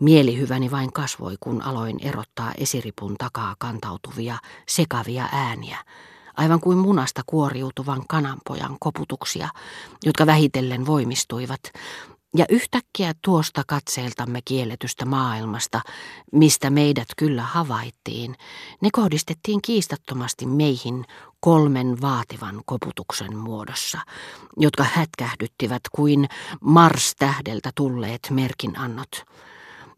Mielihyväni vain kasvoi, kun aloin erottaa esiripun takaa kantautuvia, sekavia ääniä, aivan kuin munasta kuoriutuvan kananpojan koputuksia, jotka vähitellen voimistuivat, ja yhtäkkiä tuosta katseeltamme kielletystä maailmasta, mistä meidät kyllä havaittiin, ne kohdistettiin kiistattomasti meihin kolmen vaativan koputuksen muodossa, jotka hätkähdyttivät kuin Mars-tähdeltä tulleet merkinannot.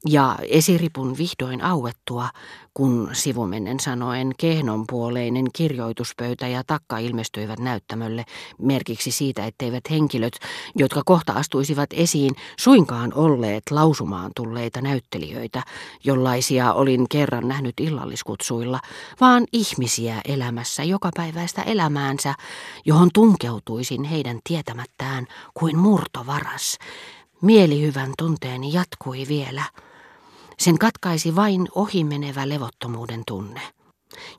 Ja esiripun vihdoin auettua, kun sivumennen sanoen kehnonpuoleinen kirjoituspöytä ja takka ilmestyivät näyttämölle merkiksi siitä, etteivät henkilöt, jotka kohta astuisivat esiin, suinkaan olleet lausumaan tulleita näyttelijöitä, jollaisia olin kerran nähnyt illalliskutsuilla, vaan ihmisiä elämässä jokapäiväistä elämäänsä, johon tunkeutuisin heidän tietämättään kuin murtovaras. Mielihyvän tunteeni jatkui vielä. Sen katkaisi vain ohimenevä levottomuuden tunne.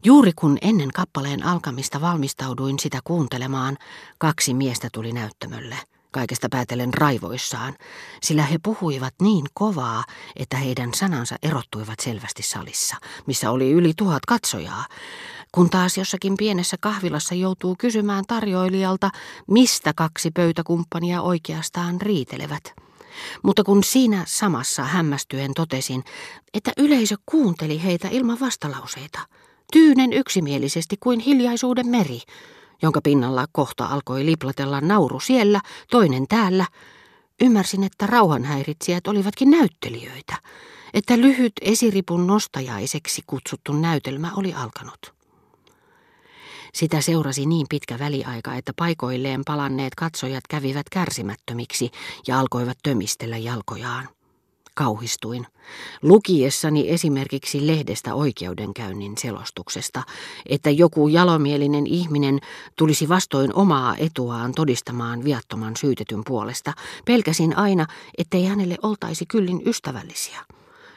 Juuri kun ennen kappaleen alkamista valmistauduin sitä kuuntelemaan, kaksi miestä tuli näyttämölle, kaikesta päätellen raivoissaan, sillä he puhuivat niin kovaa, että heidän sanansa erottuivat selvästi salissa, missä oli yli tuhat katsojaa, kun taas jossakin pienessä kahvilassa joutuu kysymään tarjoilijalta, mistä kaksi pöytäkumppania oikeastaan riitelevät. Mutta kun siinä samassa hämmästyen totesin, että yleisö kuunteli heitä ilman vastalauseita, tyynen yksimielisesti kuin hiljaisuuden meri, jonka pinnalla kohta alkoi liplatella nauru siellä, toinen täällä, ymmärsin, että rauhanhäiritsijät olivatkin näyttelijöitä, että lyhyt esiripun nostajaiseksi kutsuttu näytelmä oli alkanut. Sitä seurasi niin pitkä väliaika, että paikoilleen palanneet katsojat kävivät kärsimättömiksi ja alkoivat tömistellä jalkojaan. Kauhistuin. Lukiessani esimerkiksi lehdestä oikeudenkäynnin selostuksesta, että joku jalomielinen ihminen tulisi vastoin omaa etuaan todistamaan viattoman syytetyn puolesta, pelkäsin aina, ettei hänelle oltaisi kyllin ystävällisiä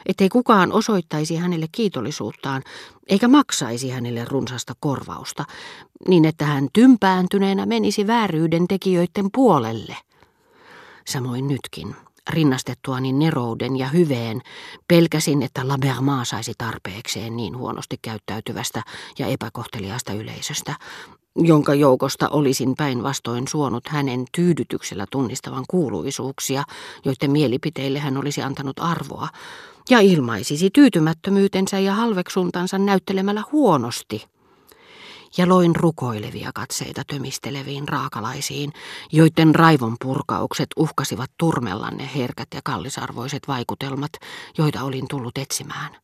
ettei kukaan osoittaisi hänelle kiitollisuuttaan, eikä maksaisi hänelle runsasta korvausta, niin että hän tympääntyneenä menisi vääryyden tekijöiden puolelle. Samoin nytkin, rinnastettuani nerouden ja hyveen, pelkäsin, että Labermaa saisi tarpeekseen niin huonosti käyttäytyvästä ja epäkohteliaasta yleisöstä, jonka joukosta olisin päinvastoin suonut hänen tyydytyksellä tunnistavan kuuluisuuksia, joiden mielipiteille hän olisi antanut arvoa, ja ilmaisisi tyytymättömyytensä ja halveksuntansa näyttelemällä huonosti. Ja loin rukoilevia katseita tömisteleviin raakalaisiin, joiden raivon purkaukset uhkasivat turmella ne herkät ja kallisarvoiset vaikutelmat, joita olin tullut etsimään.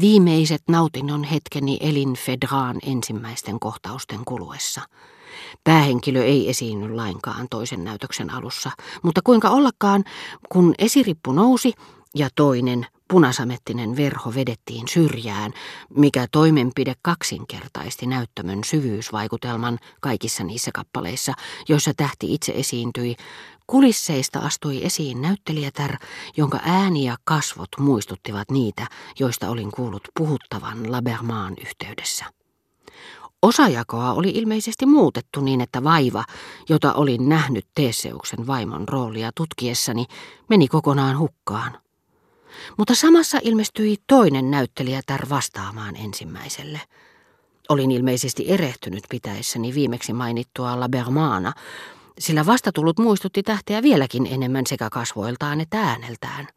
Viimeiset nautinnon hetkeni elin Fedraan ensimmäisten kohtausten kuluessa. Päähenkilö ei esiinny lainkaan toisen näytöksen alussa, mutta kuinka ollakaan, kun esirippu nousi, ja toinen punasamettinen verho vedettiin syrjään, mikä toimenpide kaksinkertaisti näyttämön syvyysvaikutelman kaikissa niissä kappaleissa, joissa tähti itse esiintyi. Kulisseista astui esiin näyttelijätär, jonka ääni ja kasvot muistuttivat niitä, joista olin kuullut puhuttavan Labermaan yhteydessä. Osajakoa oli ilmeisesti muutettu niin, että vaiva, jota olin nähnyt Teeseuksen vaimon roolia tutkiessani, meni kokonaan hukkaan. Mutta samassa ilmestyi toinen näyttelijätär vastaamaan ensimmäiselle. Olin ilmeisesti erehtynyt pitäessäni viimeksi mainittua Labermaana, sillä vastatullut muistutti tähteä vieläkin enemmän sekä kasvoiltaan että ääneltään.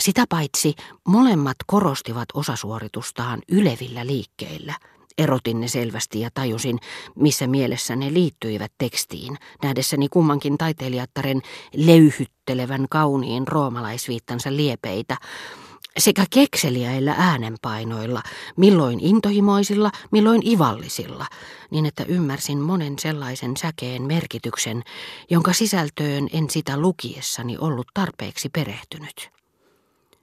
Sitä paitsi molemmat korostivat osasuoritustaan ylevillä liikkeillä – Erotin ne selvästi ja tajusin, missä mielessä ne liittyivät tekstiin, nähdessäni kummankin taiteilijattaren leyhyttelevän kauniin roomalaisviittansa liepeitä, sekä kekseliäillä äänenpainoilla, milloin intohimoisilla, milloin ivallisilla, niin että ymmärsin monen sellaisen säkeen merkityksen, jonka sisältöön en sitä lukiessani ollut tarpeeksi perehtynyt.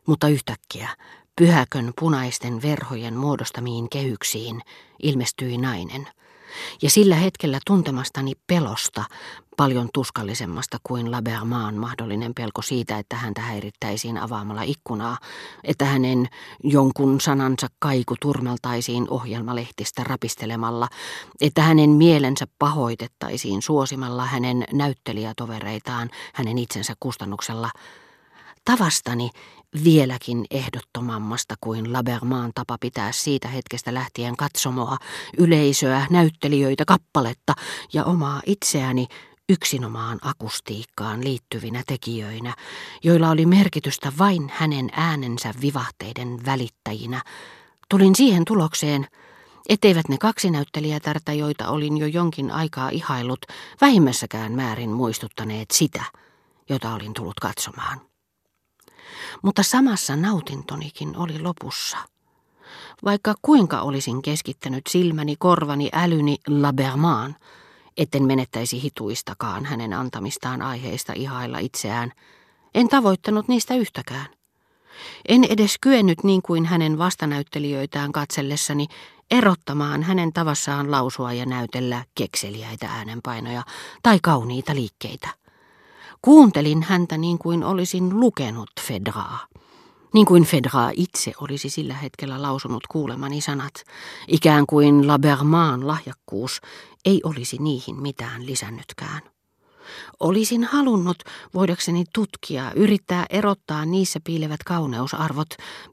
Mutta yhtäkkiä Pyhäkön punaisten verhojen muodostamiin kehyksiin ilmestyi nainen. Ja sillä hetkellä tuntemastani pelosta, paljon tuskallisemmasta kuin Labermaan mahdollinen pelko siitä, että häntä häirittäisiin avaamalla ikkunaa, että hänen jonkun sanansa kaiku turmeltaisiin ohjelmalehtistä rapistelemalla, että hänen mielensä pahoitettaisiin suosimalla hänen näyttelijätovereitaan hänen itsensä kustannuksella – Tavastani, vieläkin ehdottomammasta kuin Labermaan tapa pitää siitä hetkestä lähtien katsomoa, yleisöä, näyttelijöitä, kappaletta ja omaa itseäni yksinomaan akustiikkaan liittyvinä tekijöinä, joilla oli merkitystä vain hänen äänensä vivahteiden välittäjinä, tulin siihen tulokseen, etteivät ne kaksi näyttelijätärtä, joita olin jo jonkin aikaa ihailut, vähimmässäkään määrin muistuttaneet sitä, jota olin tullut katsomaan. Mutta samassa nautintonikin oli lopussa. Vaikka kuinka olisin keskittänyt silmäni, korvani, älyni Labermaan, etten menettäisi hituistakaan hänen antamistaan aiheista ihailla itseään, en tavoittanut niistä yhtäkään. En edes kyennyt niin kuin hänen vastanäyttelijöitään katsellessani erottamaan hänen tavassaan lausua ja näytellä kekseliäitä äänenpainoja tai kauniita liikkeitä. Kuuntelin häntä niin kuin olisin lukenut Fedraa. Niin kuin Fedra itse olisi sillä hetkellä lausunut kuulemani sanat, ikään kuin Labermaan lahjakkuus ei olisi niihin mitään lisännytkään. Olisin halunnut, voidakseni tutkia, yrittää erottaa niissä piilevät kauneusarvot,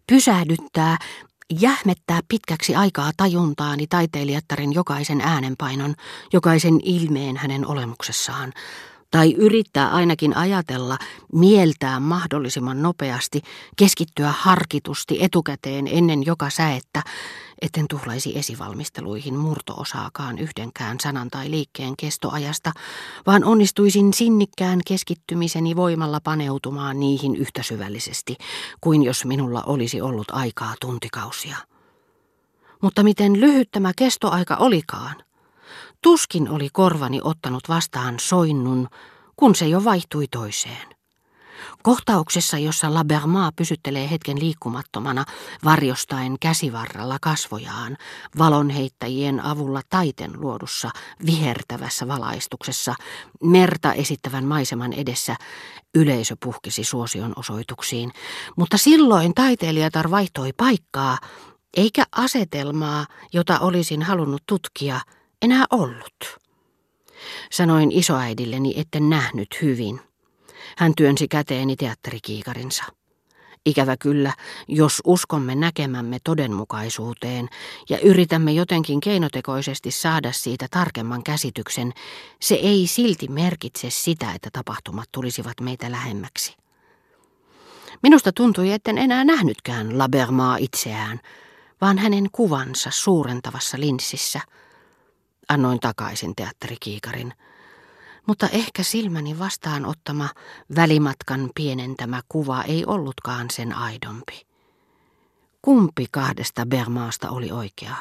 pysähdyttää, jähmettää pitkäksi aikaa tajuntaani taiteilijattaren jokaisen äänenpainon, jokaisen ilmeen hänen olemuksessaan, tai yrittää ainakin ajatella, mieltää mahdollisimman nopeasti, keskittyä harkitusti etukäteen ennen joka säettä, etten tuhlaisi esivalmisteluihin murtoosaakaan yhdenkään sanan tai liikkeen kestoajasta, vaan onnistuisin sinnikkään keskittymiseni voimalla paneutumaan niihin yhtä syvällisesti kuin jos minulla olisi ollut aikaa tuntikausia. Mutta miten lyhyt tämä kestoaika olikaan – Tuskin oli korvani ottanut vastaan soinnun, kun se jo vaihtui toiseen. Kohtauksessa, jossa Labermaa pysyttelee hetken liikkumattomana, varjostaen käsivarralla kasvojaan, valonheittäjien avulla taiten luodussa, vihertävässä valaistuksessa, merta esittävän maiseman edessä, yleisö puhkisi suosion osoituksiin, mutta silloin taiteilijatar vaihtoi paikkaa, eikä asetelmaa, jota olisin halunnut tutkia, enää ollut. Sanoin isoäidilleni, etten nähnyt hyvin. Hän työnsi käteeni teatterikiikarinsa. Ikävä kyllä, jos uskomme näkemämme todenmukaisuuteen ja yritämme jotenkin keinotekoisesti saada siitä tarkemman käsityksen, se ei silti merkitse sitä, että tapahtumat tulisivat meitä lähemmäksi. Minusta tuntui, etten enää nähnytkään Labermaa itseään, vaan hänen kuvansa suurentavassa linssissä – Annoin takaisin teatterikiikarin. Mutta ehkä silmäni vastaanottama välimatkan pienentämä kuva ei ollutkaan sen aidompi. Kumpi kahdesta Bermaasta oli oikea?